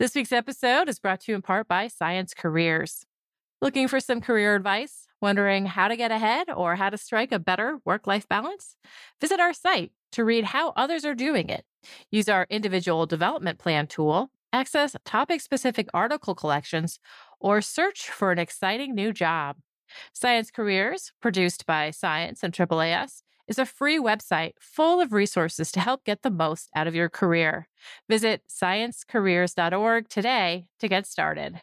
This week's episode is brought to you in part by Science Careers. Looking for some career advice? Wondering how to get ahead or how to strike a better work life balance? Visit our site to read how others are doing it. Use our individual development plan tool, access topic specific article collections, or search for an exciting new job. Science Careers, produced by Science and AAAS, is a free website full of resources to help get the most out of your career. Visit sciencecareers.org today to get started.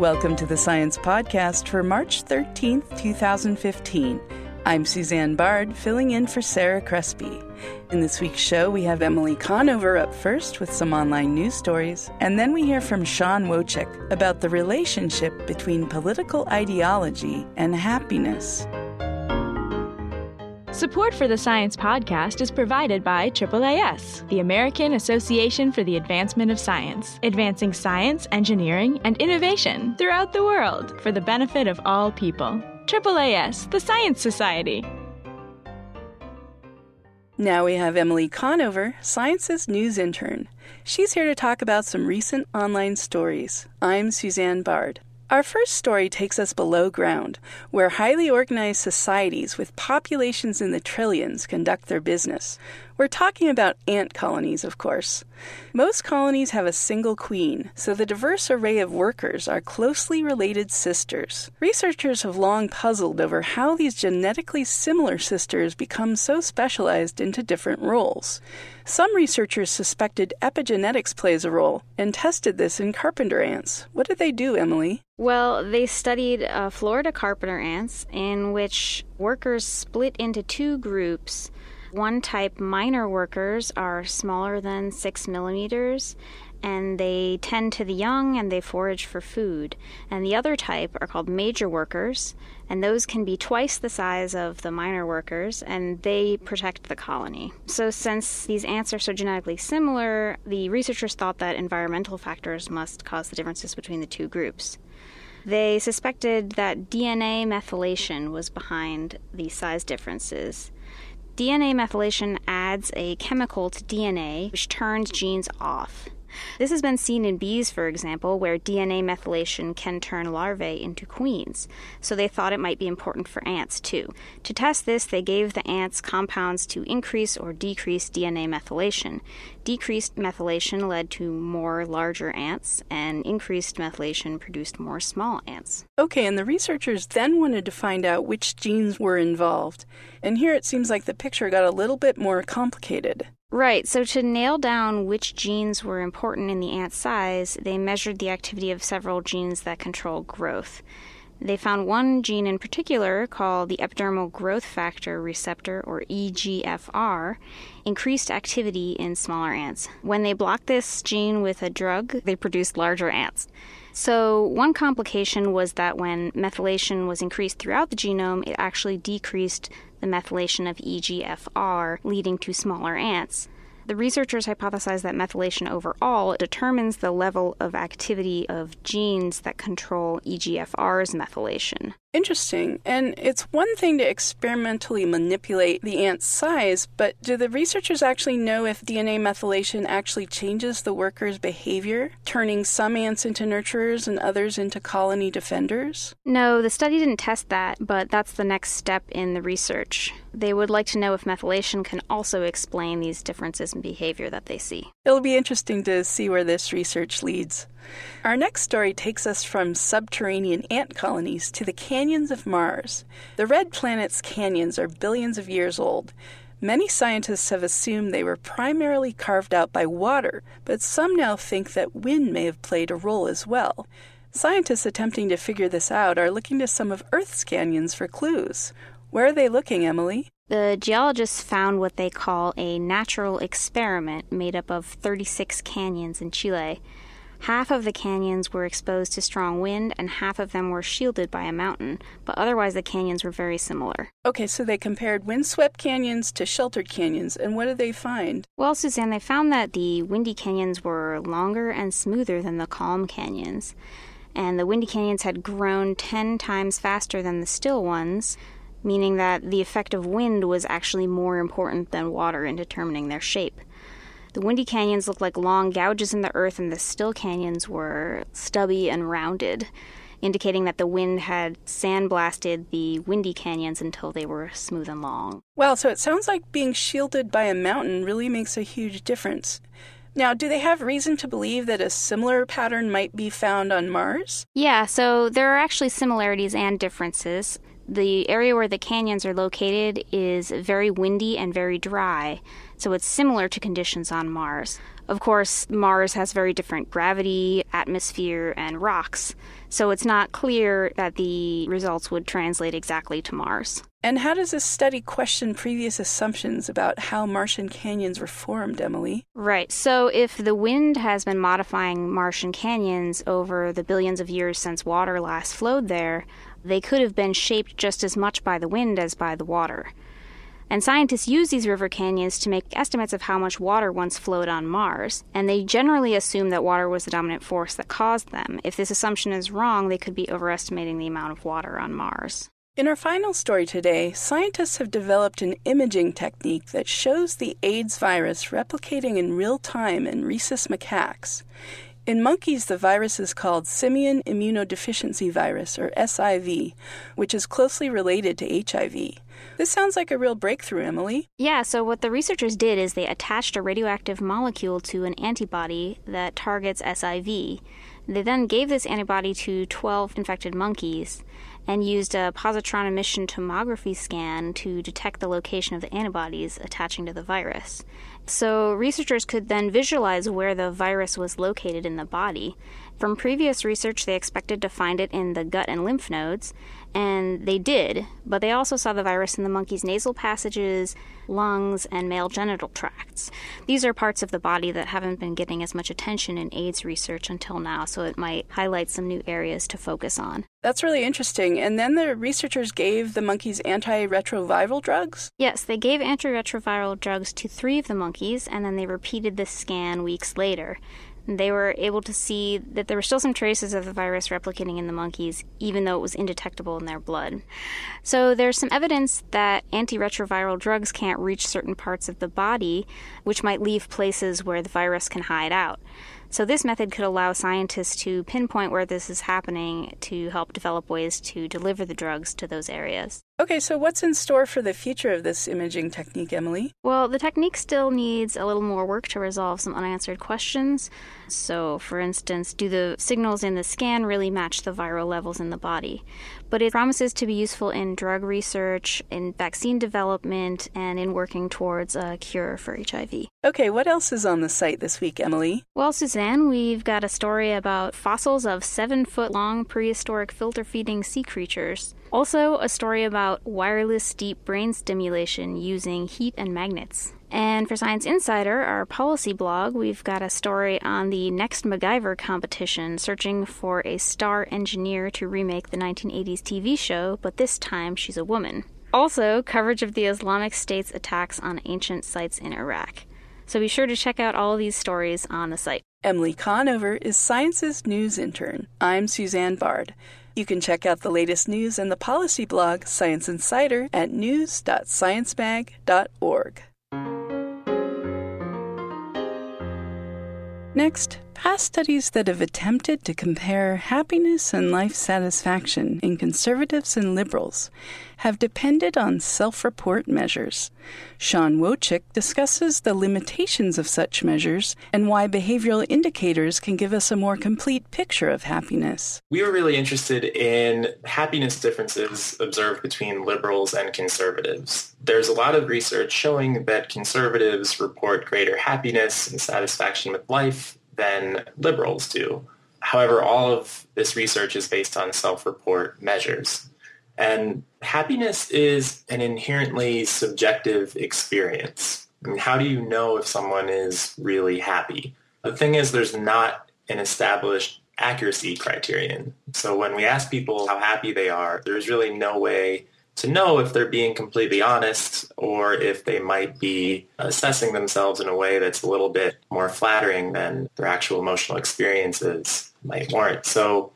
Welcome to the Science Podcast for March 13th, 2015. I'm Susanne Bard, filling in for Sarah Crespi. In this week's show, we have Emily Conover up first with some online news stories, and then we hear from Sean Wojcik about the relationship between political ideology and happiness. Support for the Science Podcast is provided by AAAS, the American Association for the Advancement of Science, advancing science, engineering, and innovation throughout the world for the benefit of all people. AAAS, the Science Society. Now we have Emily Conover, Science's news intern. She's here to talk about some recent online stories. I'm Susanne Bard. Our first story takes us below ground, where highly organized societies with populations in the trillions conduct their business. We're talking about ant colonies, of course. Most colonies have a single queen, so the diverse array of workers are closely related sisters. Researchers have long puzzled over how these genetically similar sisters become so specialized into different roles. Some researchers suspected epigenetics plays a role and tested this in carpenter ants. What did they do, Emily? Well, they studied uh, Florida carpenter ants, in which workers split into two groups one type, minor workers, are smaller than six millimeters and they tend to the young and they forage for food. And the other type are called major workers, and those can be twice the size of the minor workers, and they protect the colony. So, since these ants are so genetically similar, the researchers thought that environmental factors must cause the differences between the two groups. They suspected that DNA methylation was behind these size differences. DNA methylation adds a chemical to DNA which turns genes off. This has been seen in bees, for example, where DNA methylation can turn larvae into queens, so they thought it might be important for ants too. To test this, they gave the ants compounds to increase or decrease DNA methylation. Decreased methylation led to more larger ants, and increased methylation produced more small ants. Okay, and the researchers then wanted to find out which genes were involved. And here it seems like the picture got a little bit more complicated. Right, so to nail down which genes were important in the ant's size, they measured the activity of several genes that control growth. They found one gene in particular called the epidermal growth factor receptor, or EGFR, increased activity in smaller ants. When they blocked this gene with a drug, they produced larger ants. So, one complication was that when methylation was increased throughout the genome, it actually decreased the methylation of EGFR, leading to smaller ants. The researchers hypothesize that methylation overall determines the level of activity of genes that control EGFR's methylation. Interesting. And it's one thing to experimentally manipulate the ant's size, but do the researchers actually know if DNA methylation actually changes the worker's behavior, turning some ants into nurturers and others into colony defenders? No, the study didn't test that, but that's the next step in the research. They would like to know if methylation can also explain these differences in behavior that they see. It'll be interesting to see where this research leads. Our next story takes us from subterranean ant colonies to the canyons of Mars. The red planet's canyons are billions of years old. Many scientists have assumed they were primarily carved out by water, but some now think that wind may have played a role as well. Scientists attempting to figure this out are looking to some of Earth's canyons for clues. Where are they looking, Emily? The geologists found what they call a natural experiment made up of 36 canyons in Chile. Half of the canyons were exposed to strong wind, and half of them were shielded by a mountain, but otherwise the canyons were very similar. Okay, so they compared windswept canyons to sheltered canyons, and what did they find? Well, Susanne, they found that the windy canyons were longer and smoother than the calm canyons, and the windy canyons had grown 10 times faster than the still ones, meaning that the effect of wind was actually more important than water in determining their shape. The windy canyons looked like long gouges in the earth, and the still canyons were stubby and rounded, indicating that the wind had sandblasted the windy canyons until they were smooth and long. Wow, so it sounds like being shielded by a mountain really makes a huge difference. Now, do they have reason to believe that a similar pattern might be found on Mars? Yeah, so there are actually similarities and differences. The area where the canyons are located is very windy and very dry, so it's similar to conditions on Mars. Of course, Mars has very different gravity, atmosphere, and rocks, so it's not clear that the results would translate exactly to Mars. And how does this study question previous assumptions about how Martian canyons were formed, Emily? Right. So, if the wind has been modifying Martian canyons over the billions of years since water last flowed there, they could have been shaped just as much by the wind as by the water. And scientists use these river canyons to make estimates of how much water once flowed on Mars, and they generally assume that water was the dominant force that caused them. If this assumption is wrong, they could be overestimating the amount of water on Mars. In our final story today, scientists have developed an imaging technique that shows the AIDS virus replicating in real time in rhesus macaques. In monkeys, the virus is called simian immunodeficiency virus, or SIV, which is closely related to HIV. This sounds like a real breakthrough, Emily. Yeah, so what the researchers did is they attached a radioactive molecule to an antibody that targets SIV. They then gave this antibody to 12 infected monkeys and used a positron emission tomography scan to detect the location of the antibodies attaching to the virus. So, researchers could then visualize where the virus was located in the body. From previous research, they expected to find it in the gut and lymph nodes, and they did, but they also saw the virus in the monkey's nasal passages, lungs, and male genital tracts. These are parts of the body that haven't been getting as much attention in AIDS research until now, so it might highlight some new areas to focus on. That's really interesting. And then the researchers gave the monkeys antiretroviral drugs? Yes, they gave antiretroviral drugs to three of the monkeys, and then they repeated the scan weeks later they were able to see that there were still some traces of the virus replicating in the monkeys, even though it was indetectable in their blood. So there's some evidence that antiretroviral drugs can't reach certain parts of the body, which might leave places where the virus can hide out. So, this method could allow scientists to pinpoint where this is happening to help develop ways to deliver the drugs to those areas. Okay, so what's in store for the future of this imaging technique, Emily? Well, the technique still needs a little more work to resolve some unanswered questions. So, for instance, do the signals in the scan really match the viral levels in the body? But it promises to be useful in drug research, in vaccine development, and in working towards a cure for HIV. Okay, what else is on the site this week, Emily? Well, Susanne, we've got a story about fossils of seven foot long prehistoric filter feeding sea creatures. Also, a story about wireless deep brain stimulation using heat and magnets. And for Science Insider, our policy blog, we've got a story on the next MacGyver competition searching for a star engineer to remake the 1980s TV show, but this time she's a woman. Also, coverage of the Islamic State's attacks on ancient sites in Iraq. So be sure to check out all these stories on the site. Emily Conover is Science's news intern. I'm Susanne Bard. You can check out the latest news in the policy blog Science Insider at news.sciencemag.org. Next, past studies that have attempted to compare happiness and life satisfaction in conservatives and liberals have depended on self report measures. Sean Wojcik discusses the limitations of such measures and why behavioral indicators can give us a more complete picture of happiness. We were really interested in happiness differences observed between liberals and conservatives. There's a lot of research showing that conservatives report greater happiness and satisfaction with life than liberals do. However, all of this research is based on self-report measures. And happiness is an inherently subjective experience. I mean, how do you know if someone is really happy? The thing is, there's not an established accuracy criterion. So when we ask people how happy they are, there's really no way to know if they're being completely honest or if they might be assessing themselves in a way that's a little bit more flattering than their actual emotional experiences might warrant. So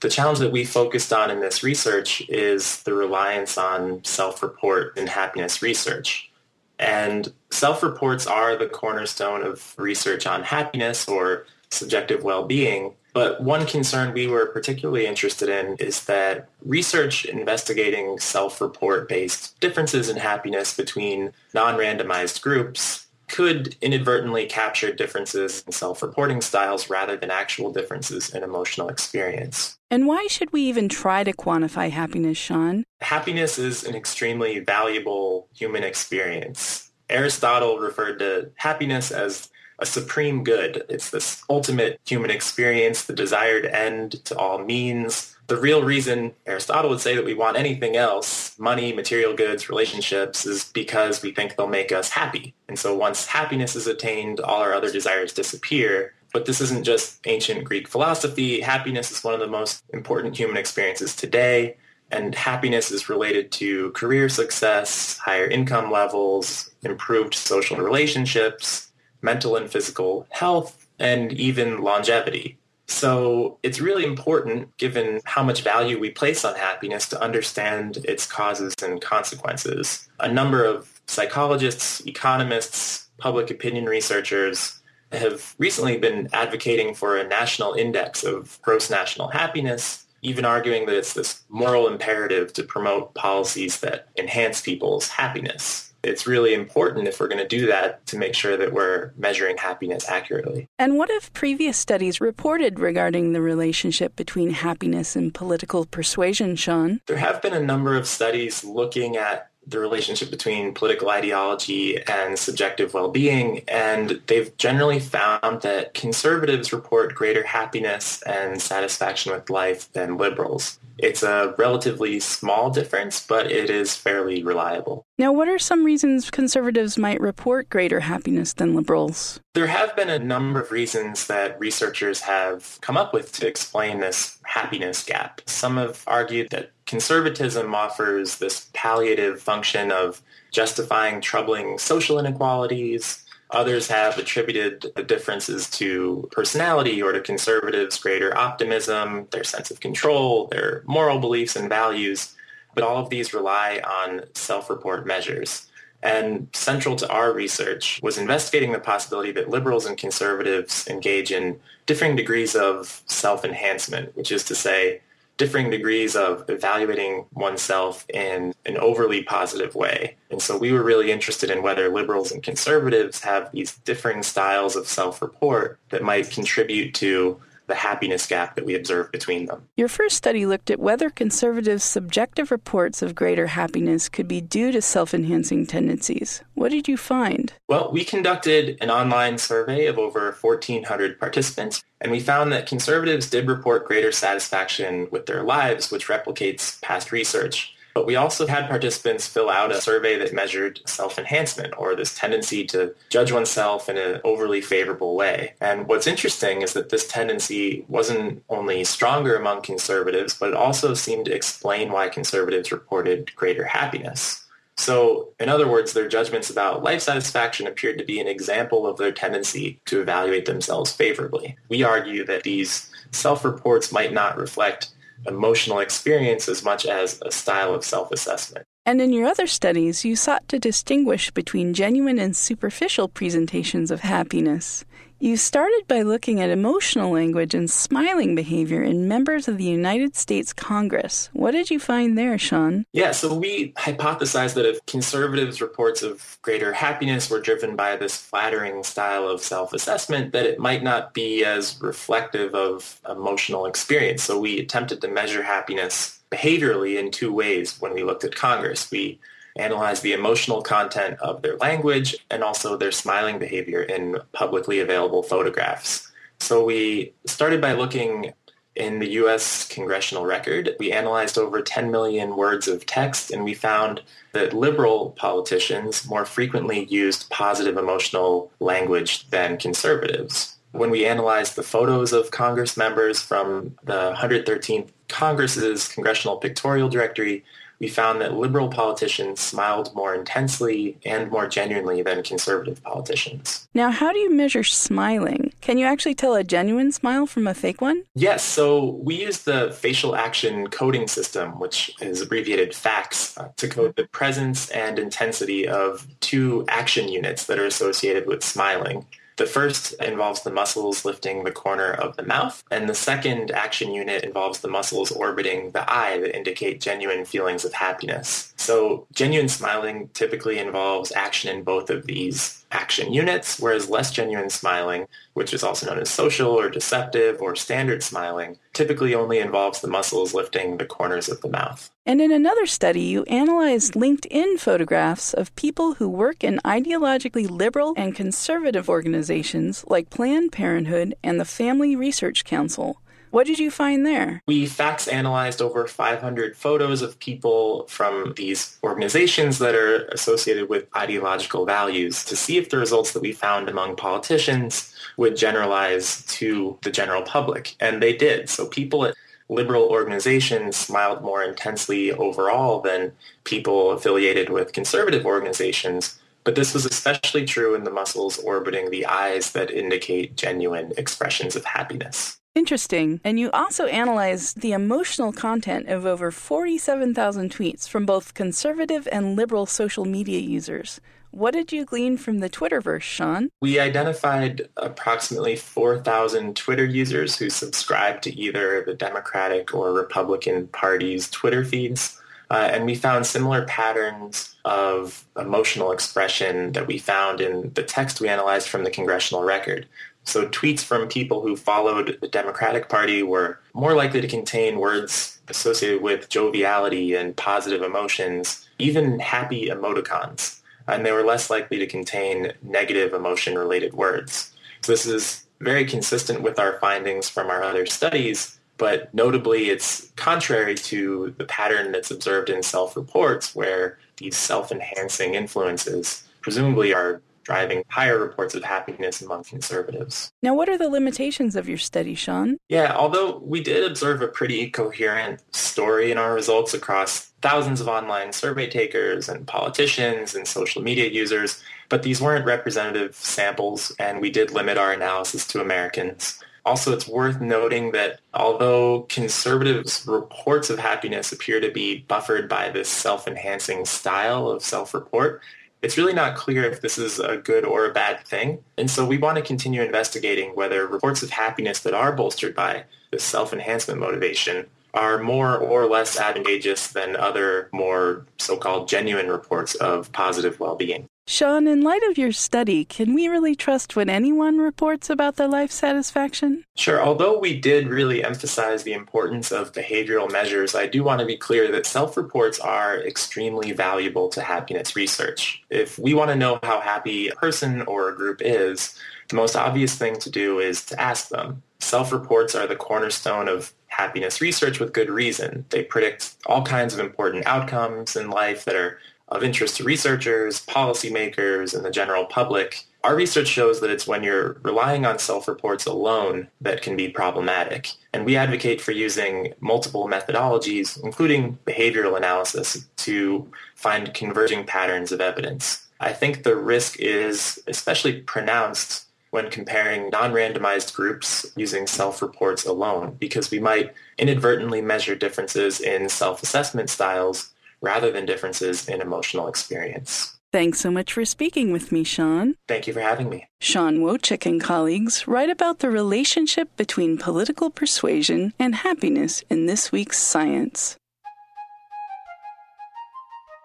the challenge that we focused on in this research is the reliance on self-report in happiness research. And self-reports are the cornerstone of research on happiness or subjective well-being. But one concern we were particularly interested in is that research investigating self-report based differences in happiness between non-randomized groups could inadvertently capture differences in self-reporting styles rather than actual differences in emotional experience. And why should we even try to quantify happiness, Sean? Happiness is an extremely valuable human experience. Aristotle referred to happiness as a supreme good. It's this ultimate human experience, the desired end to all means. The real reason Aristotle would say that we want anything else, money, material goods, relationships, is because we think they'll make us happy. And so once happiness is attained, all our other desires disappear. But this isn't just ancient Greek philosophy. Happiness is one of the most important human experiences today. And happiness is related to career success, higher income levels, improved social relationships, mental and physical health, and even longevity. So it's really important, given how much value we place on happiness, to understand its causes and consequences. A number of psychologists, economists, public opinion researchers have recently been advocating for a national index of gross national happiness, even arguing that it's this moral imperative to promote policies that enhance people's happiness it's really important if we're going to do that to make sure that we're measuring happiness accurately. And what have previous studies reported regarding the relationship between happiness and political persuasion, Sean? There have been a number of studies looking at the relationship between political ideology and subjective well-being and they've generally found that conservatives report greater happiness and satisfaction with life than liberals. It's a relatively small difference, but it is fairly reliable. Now, what are some reasons conservatives might report greater happiness than liberals? There have been a number of reasons that researchers have come up with to explain this happiness gap. Some have argued that conservatism offers this palliative function of justifying troubling social inequalities, Others have attributed the differences to personality or to conservatives' greater optimism, their sense of control, their moral beliefs and values. But all of these rely on self-report measures. And central to our research was investigating the possibility that liberals and conservatives engage in differing degrees of self-enhancement, which is to say, differing degrees of evaluating oneself in an overly positive way. And so we were really interested in whether liberals and conservatives have these differing styles of self-report that might contribute to the happiness gap that we observe between them. Your first study looked at whether conservatives' subjective reports of greater happiness could be due to self enhancing tendencies. What did you find? Well, we conducted an online survey of over 1,400 participants, and we found that conservatives did report greater satisfaction with their lives, which replicates past research. But we also had participants fill out a survey that measured self-enhancement or this tendency to judge oneself in an overly favorable way. And what's interesting is that this tendency wasn't only stronger among conservatives, but it also seemed to explain why conservatives reported greater happiness. So, in other words, their judgments about life satisfaction appeared to be an example of their tendency to evaluate themselves favorably. We argue that these self-reports might not reflect emotional experience as much as a style of self-assessment. And in your other studies, you sought to distinguish between genuine and superficial presentations of happiness. You started by looking at emotional language and smiling behavior in members of the United States Congress. What did you find there, Sean? Yeah, so we hypothesized that if conservatives' reports of greater happiness were driven by this flattering style of self-assessment, that it might not be as reflective of emotional experience. So we attempted to measure happiness behaviorally in two ways when we looked at Congress. We analyze the emotional content of their language and also their smiling behavior in publicly available photographs. So we started by looking in the U.S. congressional record. We analyzed over 10 million words of text and we found that liberal politicians more frequently used positive emotional language than conservatives. When we analyzed the photos of Congress members from the 113th Congress's Congressional Pictorial Directory, we found that liberal politicians smiled more intensely and more genuinely than conservative politicians. Now, how do you measure smiling? Can you actually tell a genuine smile from a fake one? Yes, so we use the facial action coding system, which is abbreviated FACS, uh, to code the presence and intensity of two action units that are associated with smiling. The first involves the muscles lifting the corner of the mouth, and the second action unit involves the muscles orbiting the eye that indicate genuine feelings of happiness. So genuine smiling typically involves action in both of these action units, whereas less genuine smiling, which is also known as social or deceptive or standard smiling, typically only involves the muscles lifting the corners of the mouth. And in another study, you analyzed LinkedIn photographs of people who work in ideologically liberal and conservative organizations like Planned Parenthood and the Family Research Council. What did you find there? We FACS analyzed over 500 photos of people from these organizations that are associated with ideological values to see if the results that we found among politicians would generalize to the general public. And they did. So people at liberal organizations smiled more intensely overall than people affiliated with conservative organizations. But this was especially true in the muscles orbiting the eyes that indicate genuine expressions of happiness. Interesting. And you also analyzed the emotional content of over 47,000 tweets from both conservative and liberal social media users. What did you glean from the Twitterverse, Sean? We identified approximately 4,000 Twitter users who subscribed to either the Democratic or Republican Party's Twitter feeds. Uh, and we found similar patterns of emotional expression that we found in the text we analyzed from the congressional record. So tweets from people who followed the Democratic Party were more likely to contain words associated with joviality and positive emotions, even happy emoticons. And they were less likely to contain negative emotion-related words. So this is very consistent with our findings from our other studies, but notably it's contrary to the pattern that's observed in self-reports where these self-enhancing influences presumably are driving higher reports of happiness among conservatives. Now, what are the limitations of your study, Sean? Yeah, although we did observe a pretty coherent story in our results across thousands of online survey takers and politicians and social media users, but these weren't representative samples, and we did limit our analysis to Americans. Also, it's worth noting that although conservatives' reports of happiness appear to be buffered by this self-enhancing style of self-report, it's really not clear if this is a good or a bad thing. And so we want to continue investigating whether reports of happiness that are bolstered by this self-enhancement motivation are more or less advantageous than other more so-called genuine reports of positive well-being. Sean, in light of your study, can we really trust what anyone reports about their life satisfaction? Sure. Although we did really emphasize the importance of behavioral measures, I do want to be clear that self-reports are extremely valuable to happiness research. If we want to know how happy a person or a group is, the most obvious thing to do is to ask them. Self-reports are the cornerstone of happiness research with good reason. They predict all kinds of important outcomes in life that are of interest to researchers, policymakers, and the general public, our research shows that it's when you're relying on self-reports alone that can be problematic. And we advocate for using multiple methodologies, including behavioral analysis, to find converging patterns of evidence. I think the risk is especially pronounced when comparing non-randomized groups using self-reports alone because we might inadvertently measure differences in self-assessment styles rather than differences in emotional experience. Thanks so much for speaking with me, Sean. Thank you for having me. Sean Wojcik and colleagues write about the relationship between political persuasion and happiness in this week's Science.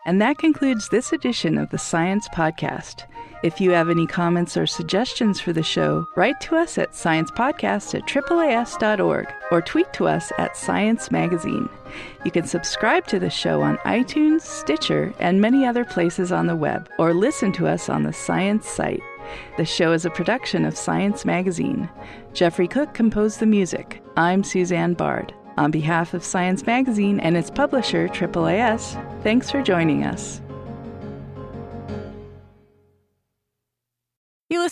And that concludes this edition of the Science Podcast. If you have any comments or suggestions for the show, write to us at sciencepodcast at AAAS.org or tweet to us at Science Magazine. You can subscribe to the show on iTunes, Stitcher, and many other places on the web, or listen to us on the Science site. The show is a production of Science Magazine. Jeffrey Cook composed the music. I'm Susanne Bard. On behalf of Science Magazine and its publisher, AAAS, thanks for joining us.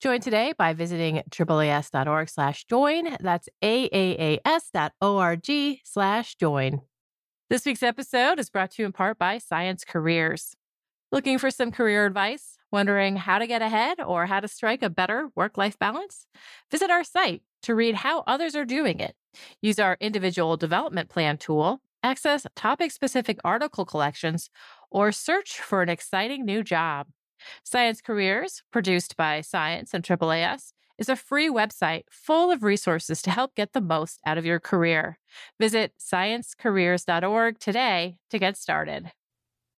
Join today by visiting AAAS.org slash join. That's AAAS.org slash join. This week's episode is brought to you in part by Science Careers. Looking for some career advice? Wondering how to get ahead or how to strike a better work life balance? Visit our site to read how others are doing it. Use our individual development plan tool, access topic specific article collections, or search for an exciting new job. Science Careers, produced by Science and AAAS, is a free website full of resources to help get the most out of your career. Visit sciencecareers.org today to get started.